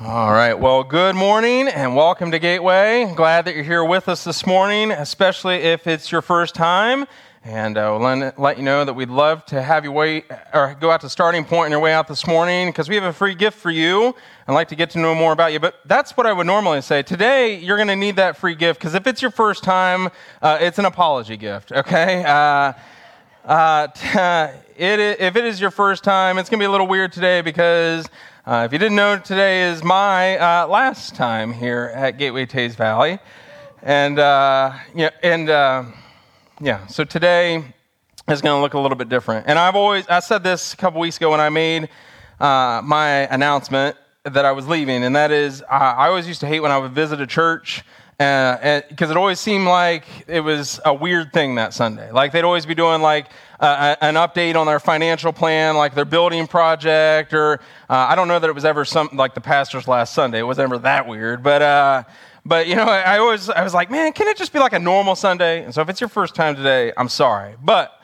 All right. Well, good morning and welcome to Gateway. Glad that you're here with us this morning, especially if it's your first time. And uh, we'll let you know that we'd love to have you wait or go out to starting point on your way out this morning because we have a free gift for you and like to get to know more about you. But that's what I would normally say. Today, you're going to need that free gift because if it's your first time, uh, it's an apology gift, okay? Uh, uh it, if it is your first time, it's going to be a little weird today because uh, if you didn't know, today is my uh, last time here at Gateway Teays Valley. And, uh, yeah, and uh, yeah, so today is going to look a little bit different. And I've always, I said this a couple weeks ago when I made uh, my announcement that I was leaving, and that is, I always used to hate when I would visit a church because uh, it always seemed like it was a weird thing that Sunday. Like they'd always be doing like uh, an update on their financial plan, like their building project, or uh, I don't know that it was ever something like the pastor's last Sunday. It was never that weird, but uh, but you know, I, I always I was like, man, can it just be like a normal Sunday? And so if it's your first time today, I'm sorry, but.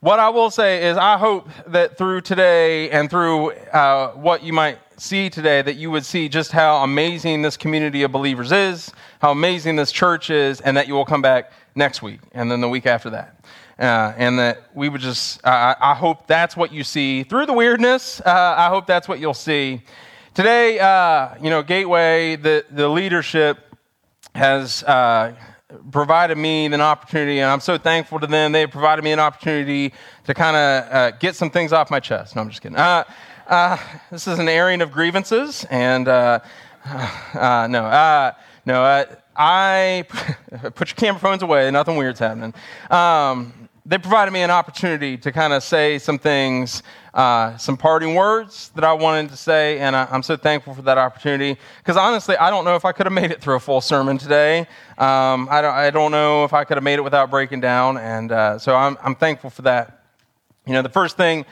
What I will say is, I hope that through today and through uh, what you might see today that you would see just how amazing this community of believers is, how amazing this church is, and that you will come back next week and then the week after that. Uh, and that we would just, uh, I hope that's what you see through the weirdness. Uh, I hope that's what you'll see. Today, uh, you know, Gateway, the, the leadership has uh, provided me an opportunity, and I'm so thankful to them. They provided me an opportunity to kind of uh, get some things off my chest. No, I'm just kidding. Uh, this is an airing of grievances, and uh, uh, no, uh, no, uh, I put your camera phones away. Nothing weird's happening. Um, they provided me an opportunity to kind of say some things, uh, some parting words that I wanted to say, and I, am so thankful for that opportunity. Because honestly, I don't know if I could have made it through a full sermon today. Um, I, don't, I don't know if I could have made it without breaking down, and so I'm, I'm thankful for that. You know, the first thing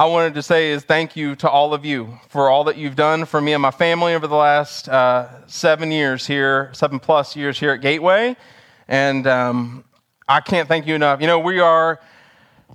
I wanted to say is thank you to all of you for all that you've done for me and my family over the last uh, seven years here, seven plus years here at Gateway. And um, I can't thank you enough. You know, we are.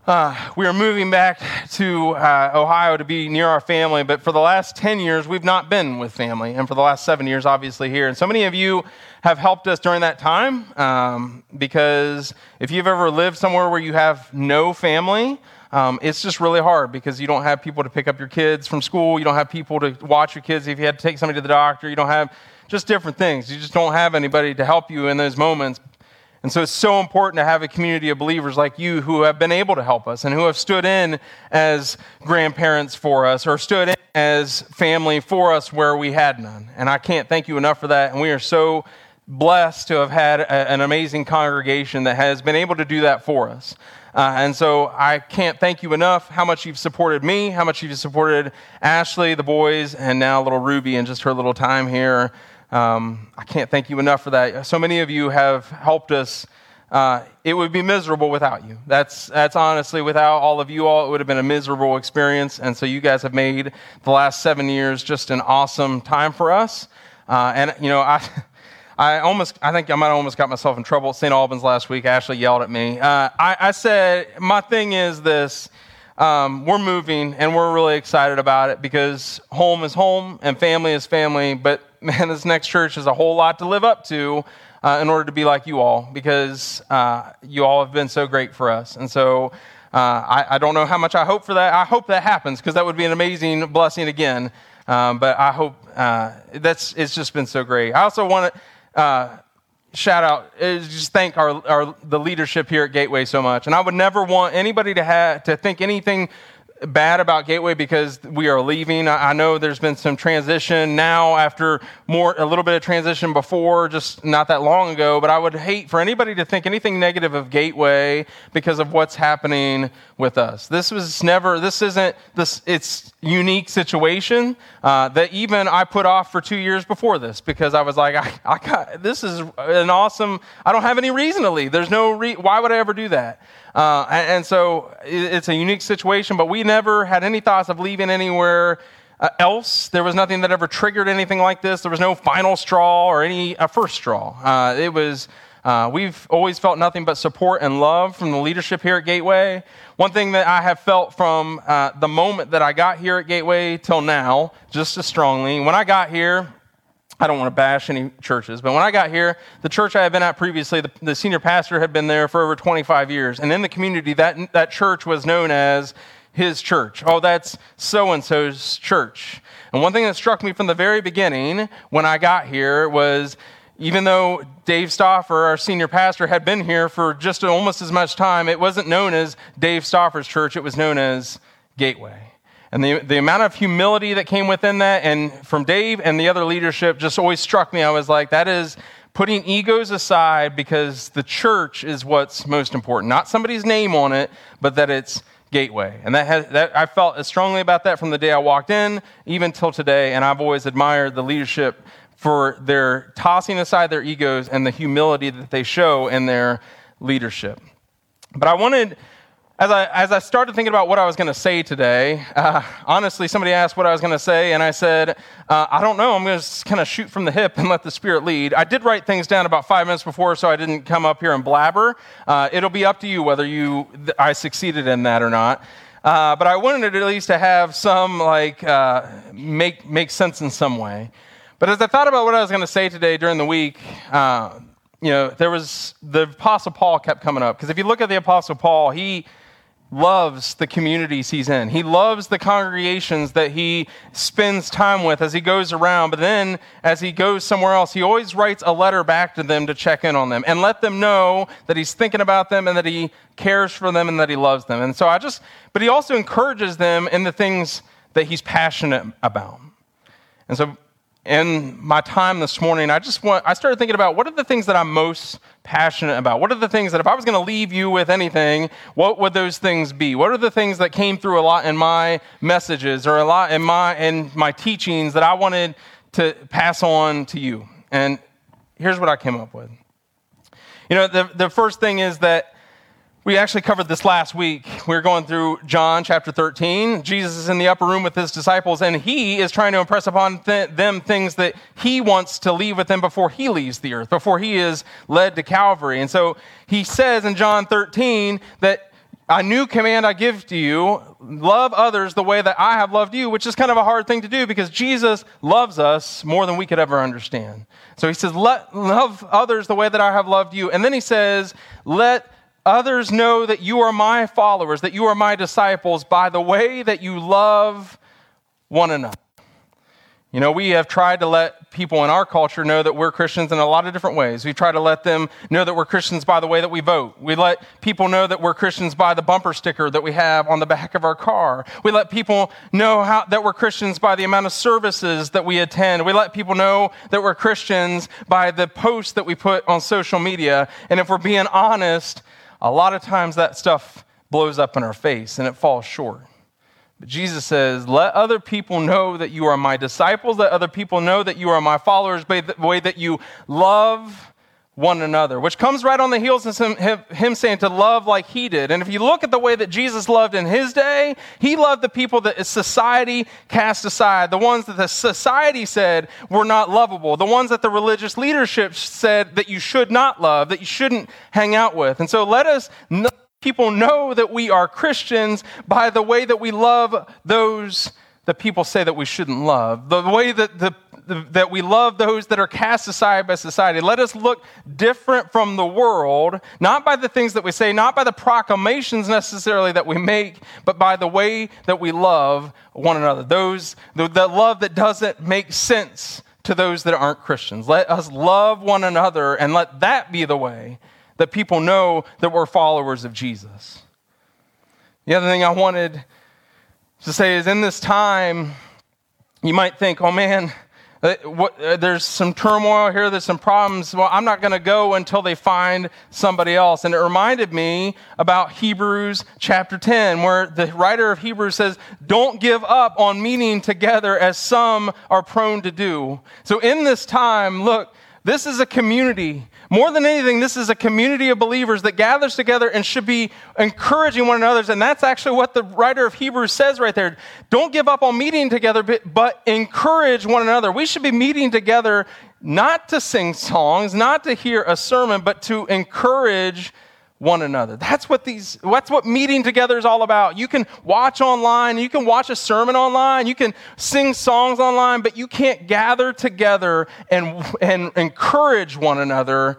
Uh, we are moving back to uh, Ohio to be near our family, but for the last 10 years, we've not been with family. And for the last seven years, obviously, here. And so many of you have helped us during that time um, because if you've ever lived somewhere where you have no family, um, it's just really hard because you don't have people to pick up your kids from school. You don't have people to watch your kids if you had to take somebody to the doctor. You don't have just different things. You just don't have anybody to help you in those moments. And so it's so important to have a community of believers like you who have been able to help us and who have stood in as grandparents for us or stood in as family for us where we had none. And I can't thank you enough for that. And we are so blessed to have had a, an amazing congregation that has been able to do that for us. Uh, and so I can't thank you enough how much you've supported me, how much you've supported Ashley, the boys, and now little Ruby and just her little time here. Um, I can't thank you enough for that. So many of you have helped us. Uh, it would be miserable without you. That's, that's honestly, without all of you all, it would have been a miserable experience. And so you guys have made the last seven years just an awesome time for us. Uh, and, you know, I. I almost, I think I might have almost got myself in trouble at St. Albans last week. Ashley yelled at me. Uh, I, I, said, my thing is this. Um, we're moving and we're really excited about it because home is home and family is family. But man, this next church is a whole lot to live up to uh, in order to be like you all because uh, you all have been so great for us. And so uh, I, I, don't know how much I hope for that. I hope that happens because that would be an amazing blessing again. Um, but I hope uh, that's it's just been so great. I also want to uh, shout out, uh, just thank our, our, the leadership here at Gateway so much. And I would never want anybody to have to think anything bad about Gateway because we are leaving. I know there's been some transition now after more a little bit of transition before, just not that long ago. But I would hate for anybody to think anything negative of Gateway because of what's happening with us. This was never. This isn't this. It's unique situation uh, that even I put off for two years before this because I was like, I, I got this is an awesome. I don't have any reason to leave. There's no. Re, why would I ever do that? Uh, and, and, so it's a unique situation, but we never had any thoughts of leaving anywhere uh, else. There was nothing that ever triggered anything like this. There was no final straw or any a first straw. Uh, it was. Uh, we've always felt nothing but support and love from the leadership here at Gateway. One thing that I have felt from uh, the moment that I got here at Gateway till now, just as strongly, when I got here, I don't want to bash any churches, but when I got here, the church I had been at previously, the, the senior pastor had been there for over 25 years. And in the community, that, that church was known as his church. Oh, that's so and so's church. And one thing that struck me from the very beginning when I got here was even though Dave Stoffer, our senior pastor, had been here for just almost as much time, it wasn't known as Dave Stoffer's church, it was known as Gateway. And the, the amount of humility that came within that, and from Dave and the other leadership, just always struck me. I was like, that is putting egos aside because the church is what's most important. Not somebody's name on it, but that it's gateway. And that, has, that I felt as strongly about that from the day I walked in, even till today. And I've always admired the leadership for their tossing aside their egos and the humility that they show in their leadership. But I wanted as I, as I started thinking about what I was going to say today, uh, honestly, somebody asked what I was going to say, and I said, uh, I don't know. I'm going to kind of shoot from the hip and let the Spirit lead. I did write things down about five minutes before, so I didn't come up here and blabber. Uh, it'll be up to you whether you I succeeded in that or not. Uh, but I wanted at least to have some like uh, make make sense in some way. But as I thought about what I was going to say today during the week, uh, you know, there was the Apostle Paul kept coming up because if you look at the Apostle Paul, he loves the communities he's in. He loves the congregations that he spends time with as he goes around. But then, as he goes somewhere else, he always writes a letter back to them to check in on them and let them know that he's thinking about them and that he cares for them and that he loves them. And so I just, but he also encourages them in the things that he's passionate about. And so in my time this morning, I just want, I started thinking about what are the things that I'm most passionate about? What are the things that if I was going to leave you with anything, what would those things be? What are the things that came through a lot in my messages or a lot in my, in my teachings that I wanted to pass on to you? And here's what I came up with. You know, the, the first thing is that we actually covered this last week. We are going through John chapter 13. Jesus is in the upper room with his disciples, and he is trying to impress upon th- them things that he wants to leave with them before he leaves the earth, before he is led to Calvary. And so he says in John 13 that a new command I give to you love others the way that I have loved you, which is kind of a hard thing to do because Jesus loves us more than we could ever understand. So he says, Love others the way that I have loved you. And then he says, Let Others know that you are my followers, that you are my disciples by the way that you love one another. You know, we have tried to let people in our culture know that we're Christians in a lot of different ways. We try to let them know that we're Christians by the way that we vote. We let people know that we're Christians by the bumper sticker that we have on the back of our car. We let people know how, that we're Christians by the amount of services that we attend. We let people know that we're Christians by the posts that we put on social media. And if we're being honest, a lot of times that stuff blows up in our face and it falls short. But Jesus says, Let other people know that you are my disciples, let other people know that you are my followers by the way that you love one another, which comes right on the heels of him, him, saying to love like he did. And if you look at the way that Jesus loved in his day, he loved the people that society cast aside, the ones that the society said were not lovable, the ones that the religious leadership said that you should not love, that you shouldn't hang out with. And so let us know, people know that we are Christians by the way that we love those that people say that we shouldn't love, the way that the that we love those that are cast aside by society. Let us look different from the world, not by the things that we say, not by the proclamations necessarily that we make, but by the way that we love one another. Those, the, the love that doesn't make sense to those that aren't Christians. Let us love one another and let that be the way that people know that we're followers of Jesus. The other thing I wanted to say is in this time, you might think, oh man, Uh, uh, there's some turmoil here, there's some problems. Well, I'm not going to go until they find somebody else. And it reminded me about Hebrews chapter 10, where the writer of Hebrews says, Don't give up on meeting together as some are prone to do. So in this time, look, this is a community more than anything, this is a community of believers that gathers together and should be encouraging one another. And that's actually what the writer of Hebrews says right there. Don't give up on meeting together, but, encourage one another. We should be meeting together not to sing songs, not to hear a sermon, but to encourage one another. That's what these that's what meeting together is all about. You can watch online, you can watch a sermon online, you can sing songs online, but you can't gather together and and encourage one another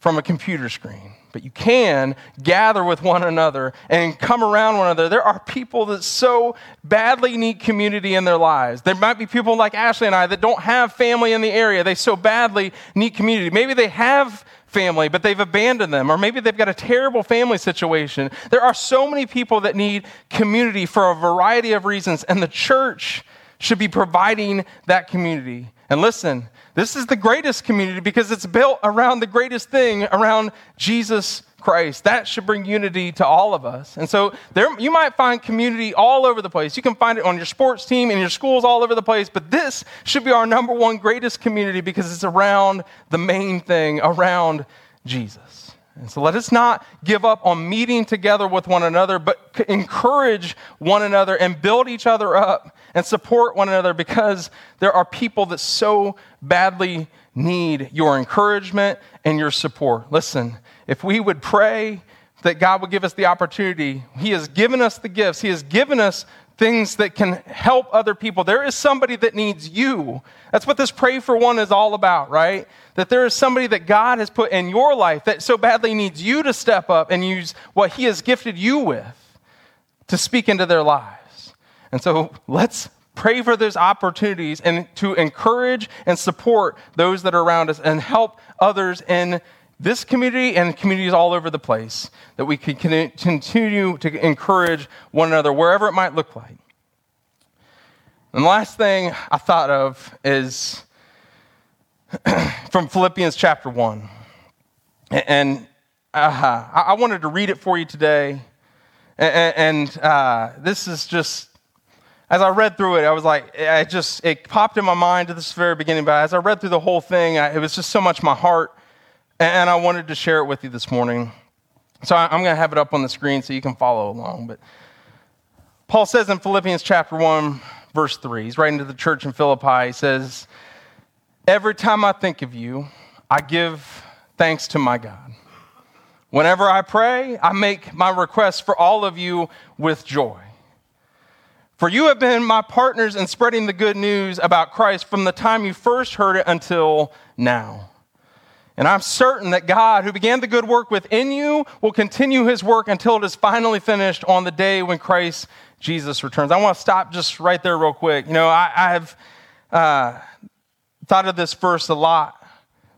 from a computer screen. But you can gather with one another and come around one another. There are people that so badly need community in their lives. There might be people like Ashley and I that don't have family in the area. They so badly need community. Maybe they have family, but they've abandoned them, or maybe they've got a terrible family situation. There are so many people that need community for a variety of reasons, and the church should be providing that community. And listen, this is the greatest community because it's built around the greatest thing, around Jesus Christ. That should bring unity to all of us. And so there you might find community all over the place. You can find it on your sports team, in your schools all over the place, but this should be our number one greatest community because it's around the main thing, around Jesus. And so let us not give up on meeting together with one another, but encourage one another and build each other up and support one another because there are people that so badly need your encouragement and your support. Listen, if we would pray that God would give us the opportunity, He has given us the gifts, He has given us things that can help other people. There is somebody that needs you. That's what this Pray for One is all about, right? That there is somebody that God has put in your life that so badly needs you to step up and use what He has gifted you with to speak into their lives. And so let's pray for those opportunities and to encourage and support those that are around us and help others in this community and communities all over the place, that we can continue to encourage one another wherever it might look like. And the last thing I thought of is from Philippians chapter 1. And uh, I wanted to read it for you today. And uh, this is just, as I read through it, I was like, it just, it popped in my mind at this very beginning. But as I read through the whole thing, it was just so much my heart and I wanted to share it with you this morning. So I'm going to have it up on the screen so you can follow along. But Paul says in Philippians chapter 1, verse 3, he's writing to the church in Philippi. He says, Every time I think of you, I give thanks to my God. Whenever I pray, I make my requests for all of you with joy. For you have been my partners in spreading the good news about Christ from the time you first heard it until now. And I'm certain that God, who began the good work within you, will continue his work until it is finally finished on the day when Christ Jesus returns. I want to stop just right there, real quick. You know, I, I have uh, thought of this verse a lot.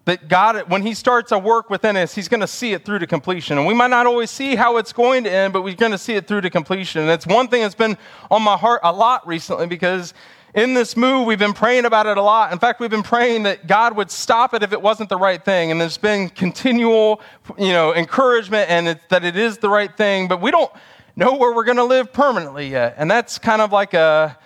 That God, when He starts a work within us, He's going to see it through to completion. And we might not always see how it's going to end, but we're going to see it through to completion. And it's one thing that's been on my heart a lot recently because in this move, we've been praying about it a lot. In fact, we've been praying that God would stop it if it wasn't the right thing. And there's been continual, you know, encouragement and it, that it is the right thing. But we don't know where we're going to live permanently yet. And that's kind of like a,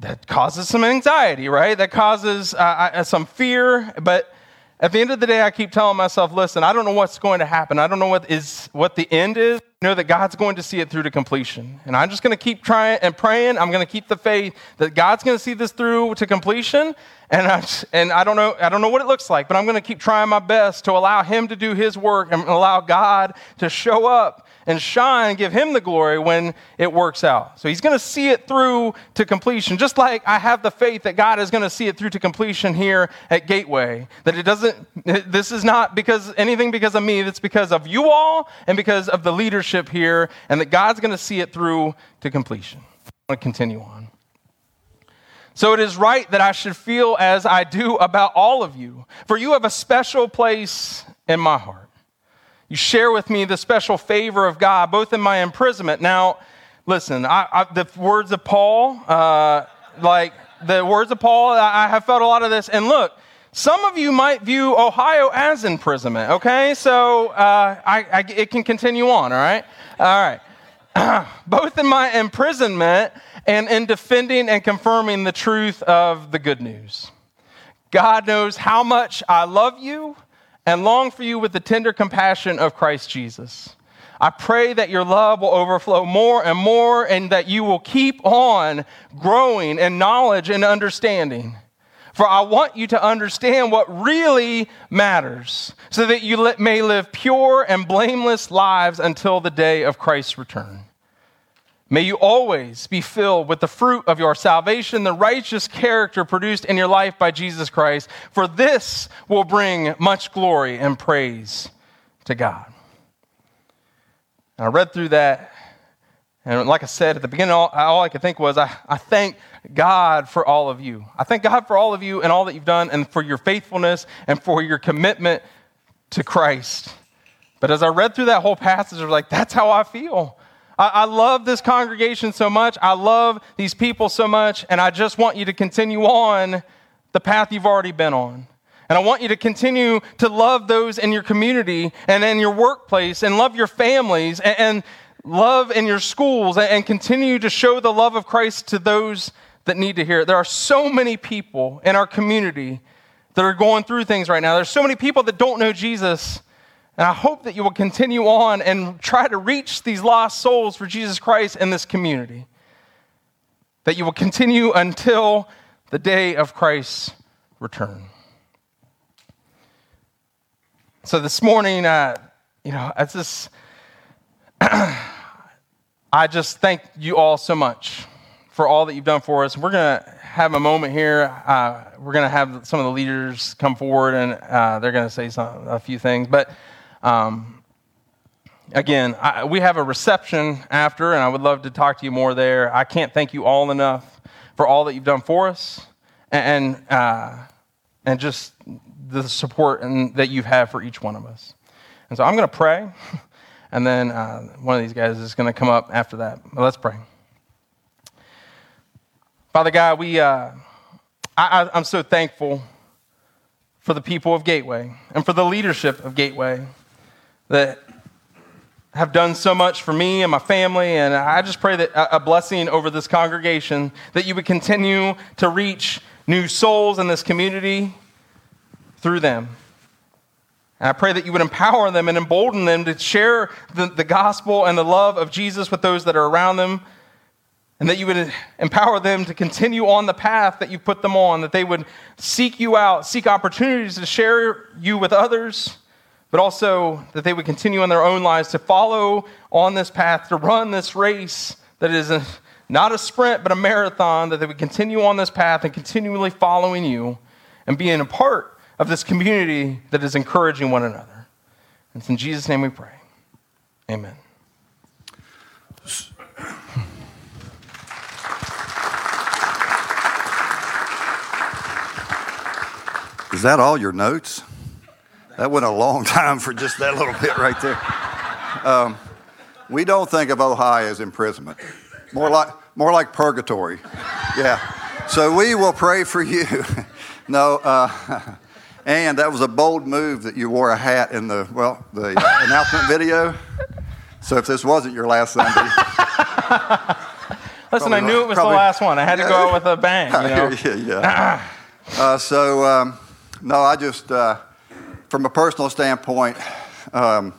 that causes some anxiety, right? That causes uh, some fear. But at the end of the day, I keep telling myself, listen, I don't know what's going to happen. I don't know what is what the end is know that God's going to see it through to completion. And I'm just going to keep trying and praying. I'm going to keep the faith that God's going to see this through to completion. And I, and I don't know I don't know what it looks like, but I'm going to keep trying my best to allow him to do his work and allow God to show up and shine, give him the glory when it works out. So he's going to see it through to completion, just like I have the faith that God is going to see it through to completion here at Gateway. That it doesn't, this is not because anything because of me, it's because of you all and because of the leadership here, and that God's going to see it through to completion. I want to continue on. So it is right that I should feel as I do about all of you, for you have a special place in my heart. You share with me the special favor of God, both in my imprisonment. Now, listen, I, I, the words of Paul, uh, like the words of Paul, I, I have felt a lot of this. And look, some of you might view Ohio as imprisonment, okay? So uh, I, I, it can continue on, all right? All right. Both in my imprisonment and in defending and confirming the truth of the good news. God knows how much I love you and long for you with the tender compassion of Christ Jesus. I pray that your love will overflow more and more and that you will keep on growing in knowledge and understanding For I want you to understand what really matters, so that you may live pure and blameless lives until the day of Christ's return. May you always be filled with the fruit of your salvation, the righteous character produced in your life by Jesus Christ, for this will bring much glory and praise to God. And I read through that, and like I said at the beginning, all, all I could think was, I, I thank God for all of you. I thank God for all of you and all that you've done, and for your faithfulness and for your commitment to Christ. But as I read through that whole passage, I was like, that's how I feel. I, I love this congregation so much. I love these people so much, and I just want you to continue on the path you've already been on. And I want you to continue to love those in your community and in your workplace and love your families and, and love in your schools and, and continue to show the love of Christ to those that need to hear it. There are so many people in our community that are going through things right now. There's so many people that don't know Jesus. And I hope that you will continue on and try to reach these lost souls for Jesus Christ in this community. That you will continue until the day of Christ's return. So this morning, uh, you know, I just, I just thank you all so much for all that you've done for us. We're going to have a moment here. Uh, we're going to have some of the leaders come forward and uh, they're going to say some, a few things. But um, again, I, we have a reception after, and I would love to talk to you more there. I can't thank you all enough for all that you've done for us and, and, uh, and just the support and, that you've had for each one of us. And so I'm going to pray, and then uh, one of these guys is going to come up after that. But Let's pray. Father God, we, uh, I, I'm so thankful for the people of Gateway and for the leadership of Gateway that have done so much for me and my family. And I just pray that a blessing over this congregation, that you would continue to reach new souls in this community through them. And I pray that you would empower them and embolden them to share the, the gospel and the love of Jesus with those that are around them and that you would empower them to continue on the path that you put them on, that they would seek you out, seek opportunities to share you with others, but also that they would continue in their own lives to follow on this path, to run this race that is a, not a sprint, but a marathon, that they would continue on this path and continually following you and being a part of this community that is encouraging one another. And it's in Jesus' name we pray. Amen. Is that all your notes? That went a long time for just that little bit right there. Um, we don't think of Ohio as imprisonment, more like, more like purgatory. Yeah. So we will pray for you. no, uh, and that was a bold move that you wore a hat in the, well, the announcement video. So if this wasn't your last Sunday. Listen, I knew it was probably, the last one. I had to go out with a bang, you know? yeah, yeah. uh, so, um, no, I just, uh, from a personal standpoint, um,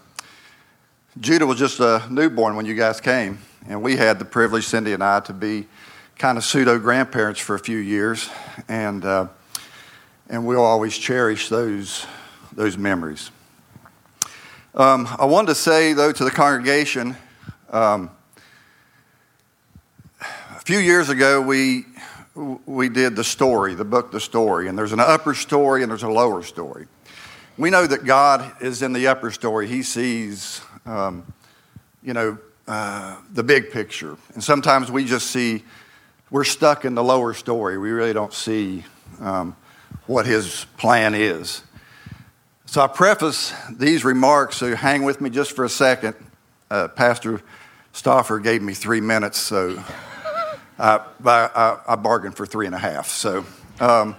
Judah was just a newborn when you guys came, and we had the privilege, Cindy and I, to be kind of pseudo grandparents for a few years, and uh, and we'll always cherish those those memories. Um, I wanted to say though to the congregation, um, a few years ago we we did the story, the book, The Story, and there's an upper story and there's a lower story. We know that God is in the upper story. He sees, um, you know, uh, the big picture. And sometimes we just see, we're stuck in the lower story. We really don't see um, what His plan is. So I preface these remarks, so hang with me just for a second. Uh, Pastor Stoffer gave me three minutes, so I, I, I bargained for three and a half. So um,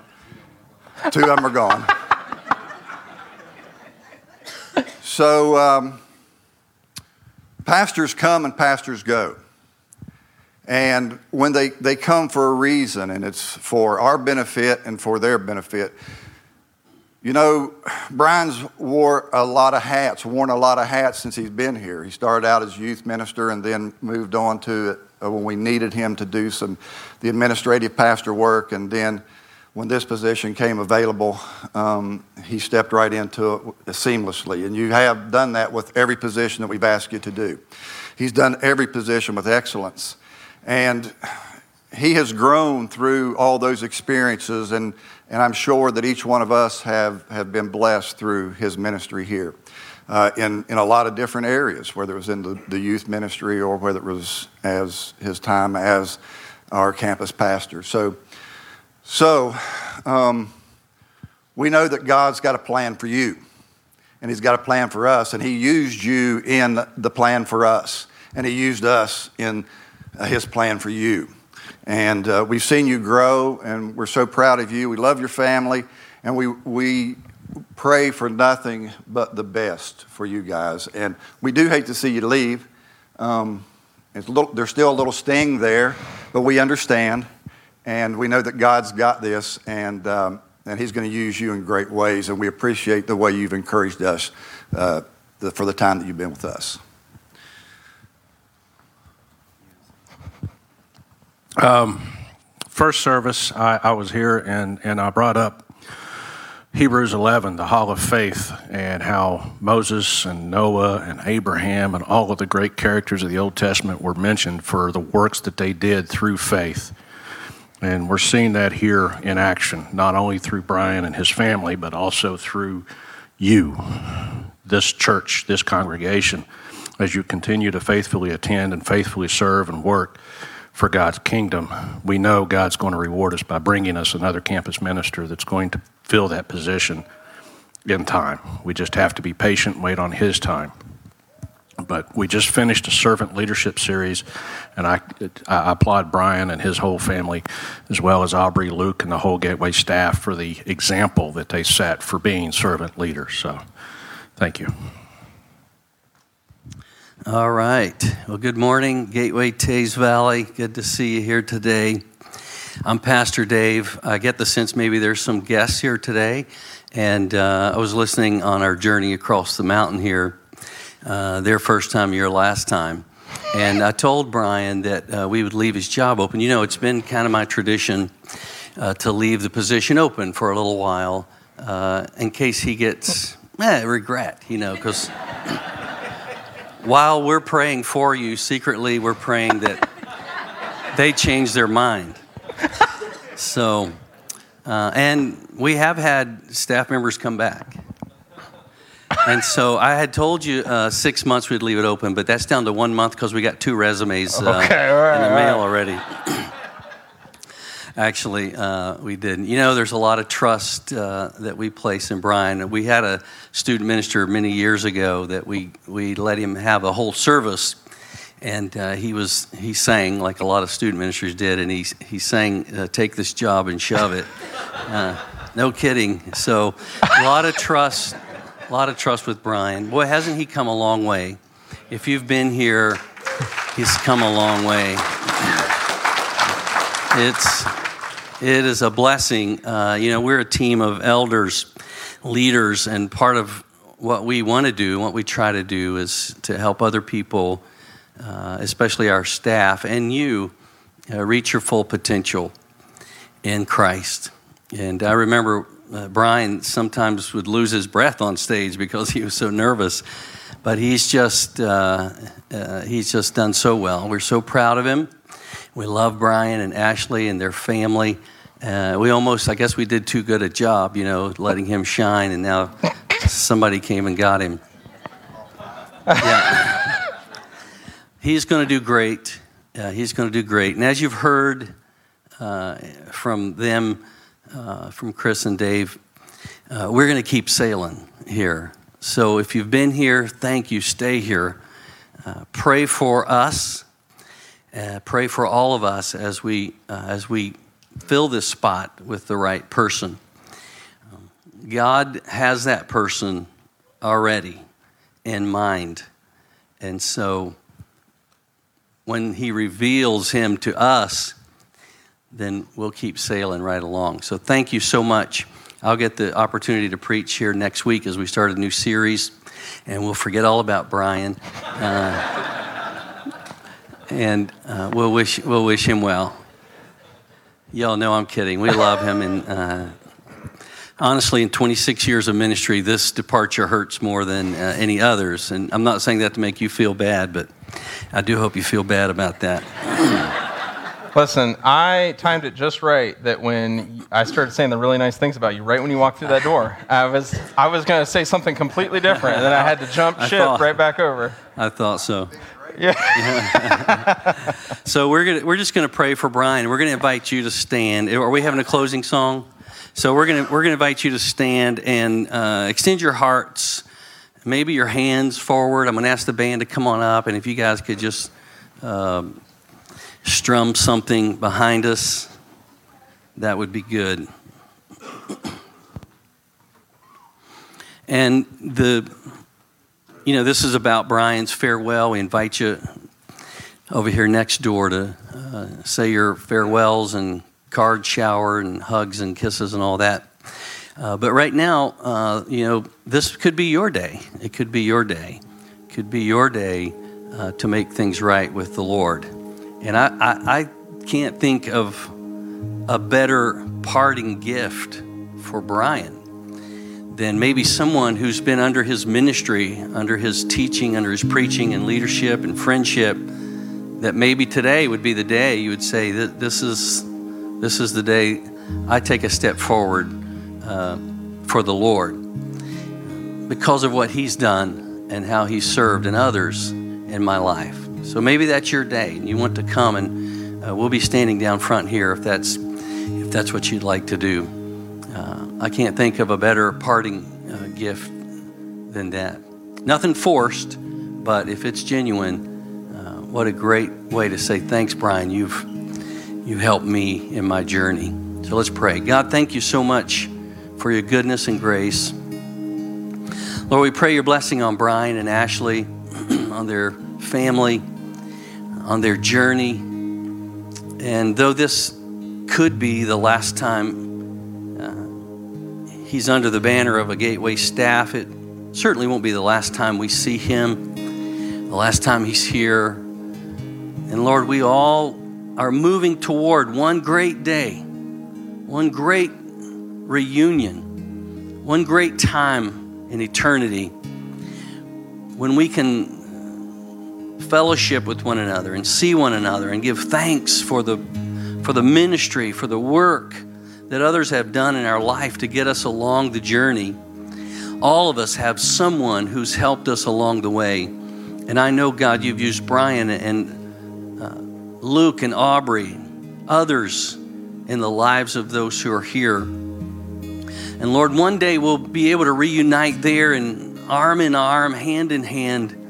two of them are gone. So um, pastors come and pastors go. And when they, they come for a reason, and it's for our benefit and for their benefit. You know, Brian's wore a lot of hats, worn a lot of hats since he's been here. He started out as youth minister and then moved on to uh, when we needed him to do some the administrative pastor work, and then when this position came available, um, he stepped right into it seamlessly. And you have done that with every position that we've asked you to do. He's done every position with excellence. And he has grown through all those experiences, and, and I'm sure that each one of us have, have been blessed through his ministry here uh, in, in a lot of different areas, whether it was in the, the youth ministry or whether it was as his time as our campus pastor. So, so um, we know that God's got a plan for you, and He's got a plan for us, and He used you in the plan for us, and He used us in uh, His plan for you. And uh, we've seen you grow, and we're so proud of you. We love your family, and we, we pray for nothing but the best for you guys. And we do hate to see you leave. Um, little, there's still a little sting there, but we understand. And we know that God's got this, and, um, and He's going to use you in great ways. And we appreciate the way you've encouraged us uh, the, for the time that you've been with us. Um, first service, I, I, was here and, and I brought up Hebrews 11, the Hall of Faith, and how Moses and Noah and Abraham and all of the great characters of the Old Testament were mentioned for the works that they did through faith. And we're seeing that here in action, not only through Brian and his family, but also through you, this church, this congregation, as you continue to faithfully attend and faithfully serve and work for God's kingdom, we know God's going to reward us by bringing us another campus minister that's going to fill that position in time. We just have to be patient and wait on His time. But we just finished a servant leadership series, and I, I applaud Brian and his whole family, as well as Aubrey, Luke, and the whole Gateway staff for the example that they set for being servant leaders. So, thank you. All right. Well, good morning, Gateway Teays Valley. Good to see you here today. I'm Pastor Dave. I get the sense maybe there's some guests here today. And uh, I was listening on our journey across the mountain here, uh, their first time, your last time. And I told Brian that uh, we would leave his job open. You know, it's been kind of my tradition uh, to leave the position open for a little while uh, in case he gets eh, regret, you know, because while we're praying for you, secretly we're praying that they change their mind. So, uh, and we have had staff members come back. And so I had told you uh, six months we'd leave it open, but that's down to one month because we got two resumes uh, okay, right, in the mail already. Actually, uh, we didn't. You know, there's a lot of trust uh, that we place in Brian. We had a student minister many years ago that we, we let him have a whole service. And uh, he was he sang like a lot of student ministers did, and he he sang uh, "Take this job and shove it." Uh, no kidding. So a lot of trust, a lot of trust with Brian. Boy, hasn't he come a long way? If you've been here, he's come a long way. It's it is a blessing. Uh, you know, we're a team of elders, leaders, and part of what we want to do, what we try to do, is to help other people, uh, especially our staff and you, uh, reach your full potential in Christ. And I remember uh, Brian sometimes would lose his breath on stage because he was so nervous. But he's just uh, uh, he's just done so well. We're so proud of him we love Brian and Ashley and their family. Uh, we almost, I guess, we did too good a job, you know, letting him shine, and now somebody came and got him. Yeah. he's going to do great. Uh, he's going to do great. And as you've heard uh, from them, uh, from Chris and Dave, uh, we're going to keep sailing here. So if you've been here, thank you. Stay here. Uh, pray for us uh, pray for all of us as we, uh, as we fill this spot with the right person. Um, God has that person already in mind. And so when He reveals Him to us, then we'll keep sailing right along. So thank you so much. I'll get the opportunity to preach here next week as we start a new series, and we'll forget all about Brian. Uh, and uh, we'll, wish, we'll wish him well. Y'all know I'm kidding. We love him. And uh, honestly, in 26 years of ministry, this departure hurts more than uh, any others. And I'm not saying that to make you feel bad, but I do hope you feel bad about that. Listen, I timed it just right that when I started saying the really nice things about you, right when you walked through that door, I was I was going to say something completely different, and then I had to jump ship thought, right back over. I thought so. Yeah. so we're gonna we're just gonna pray for Brian. We're gonna invite you to stand. Are we having a closing song? So we're gonna we're gonna invite you to stand and uh, extend your hearts, maybe your hands forward. I'm gonna ask the band to come on up, and if you guys could just. Um, strum something behind us, that would be good. And the, you know, this is about Brian's farewell. We invite you over here next door to uh, say your farewells and card shower and hugs and kisses and all that. Uh, but right now, uh, you know, this could be your day. It could be your day. It could be your day uh, to make things right with the Lord. And I, I, I can't think of a better parting gift for Brian than maybe someone who's been under his ministry, under his teaching, under his preaching and leadership and friendship, that maybe today would be the day you would say, that This is, this is the day I take a step forward uh, for the Lord because of what he's done and how he's served and others in my life. So maybe that's your day and you want to come and uh, we'll be standing down front here if that's if that's what you'd like to do. Uh, I can't think of a better parting uh, gift than that. Nothing forced, but if it's genuine, uh, what a great way to say thanks, Brian. You've you helped me in my journey. So let's pray. God, thank you so much for your goodness and grace. Lord, we pray your blessing on Brian and Ashley, on their family on their journey. And though this could be the last time uh, he's under the banner of a Gateway staff, it certainly won't be the last time we see him, the last time he's here. And Lord, we all are moving toward one great day, one great reunion, one great time in eternity when we can fellowship with one another and see one another and give thanks for the, for the ministry, for the work that others have done in our life to get us along the journey. All of us have someone who's helped us along the way. And I know, God, you've used Brian and uh, Luke and Aubrey, others in the lives of those who are here. And Lord, one day we'll be able to reunite there and arm in arm, hand in hand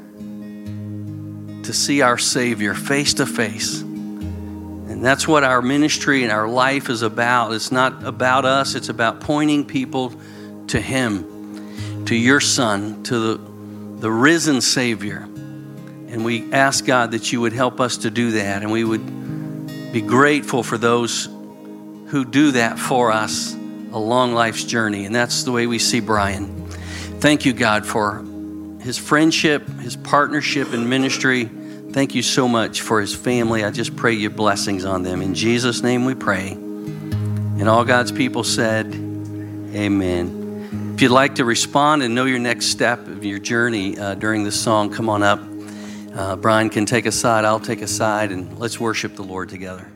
to see our Savior face to face. And that's what our ministry and our life is about. It's not about us, it's about pointing people to Him, to your Son, to the, the risen Savior. And we ask God that you would help us to do that. And we would be grateful for those who do that for us along life's journey. And that's the way we see Brian. Thank you, God, for his friendship, his partnership in ministry. Thank you so much for his family. I just pray your blessings on them. In Jesus' name we pray. And all God's people said, Amen. If you'd like to respond and know your next step of your journey uh, during this song, come on up. Uh, Brian can take a side, I'll take a side, and let's worship the Lord together.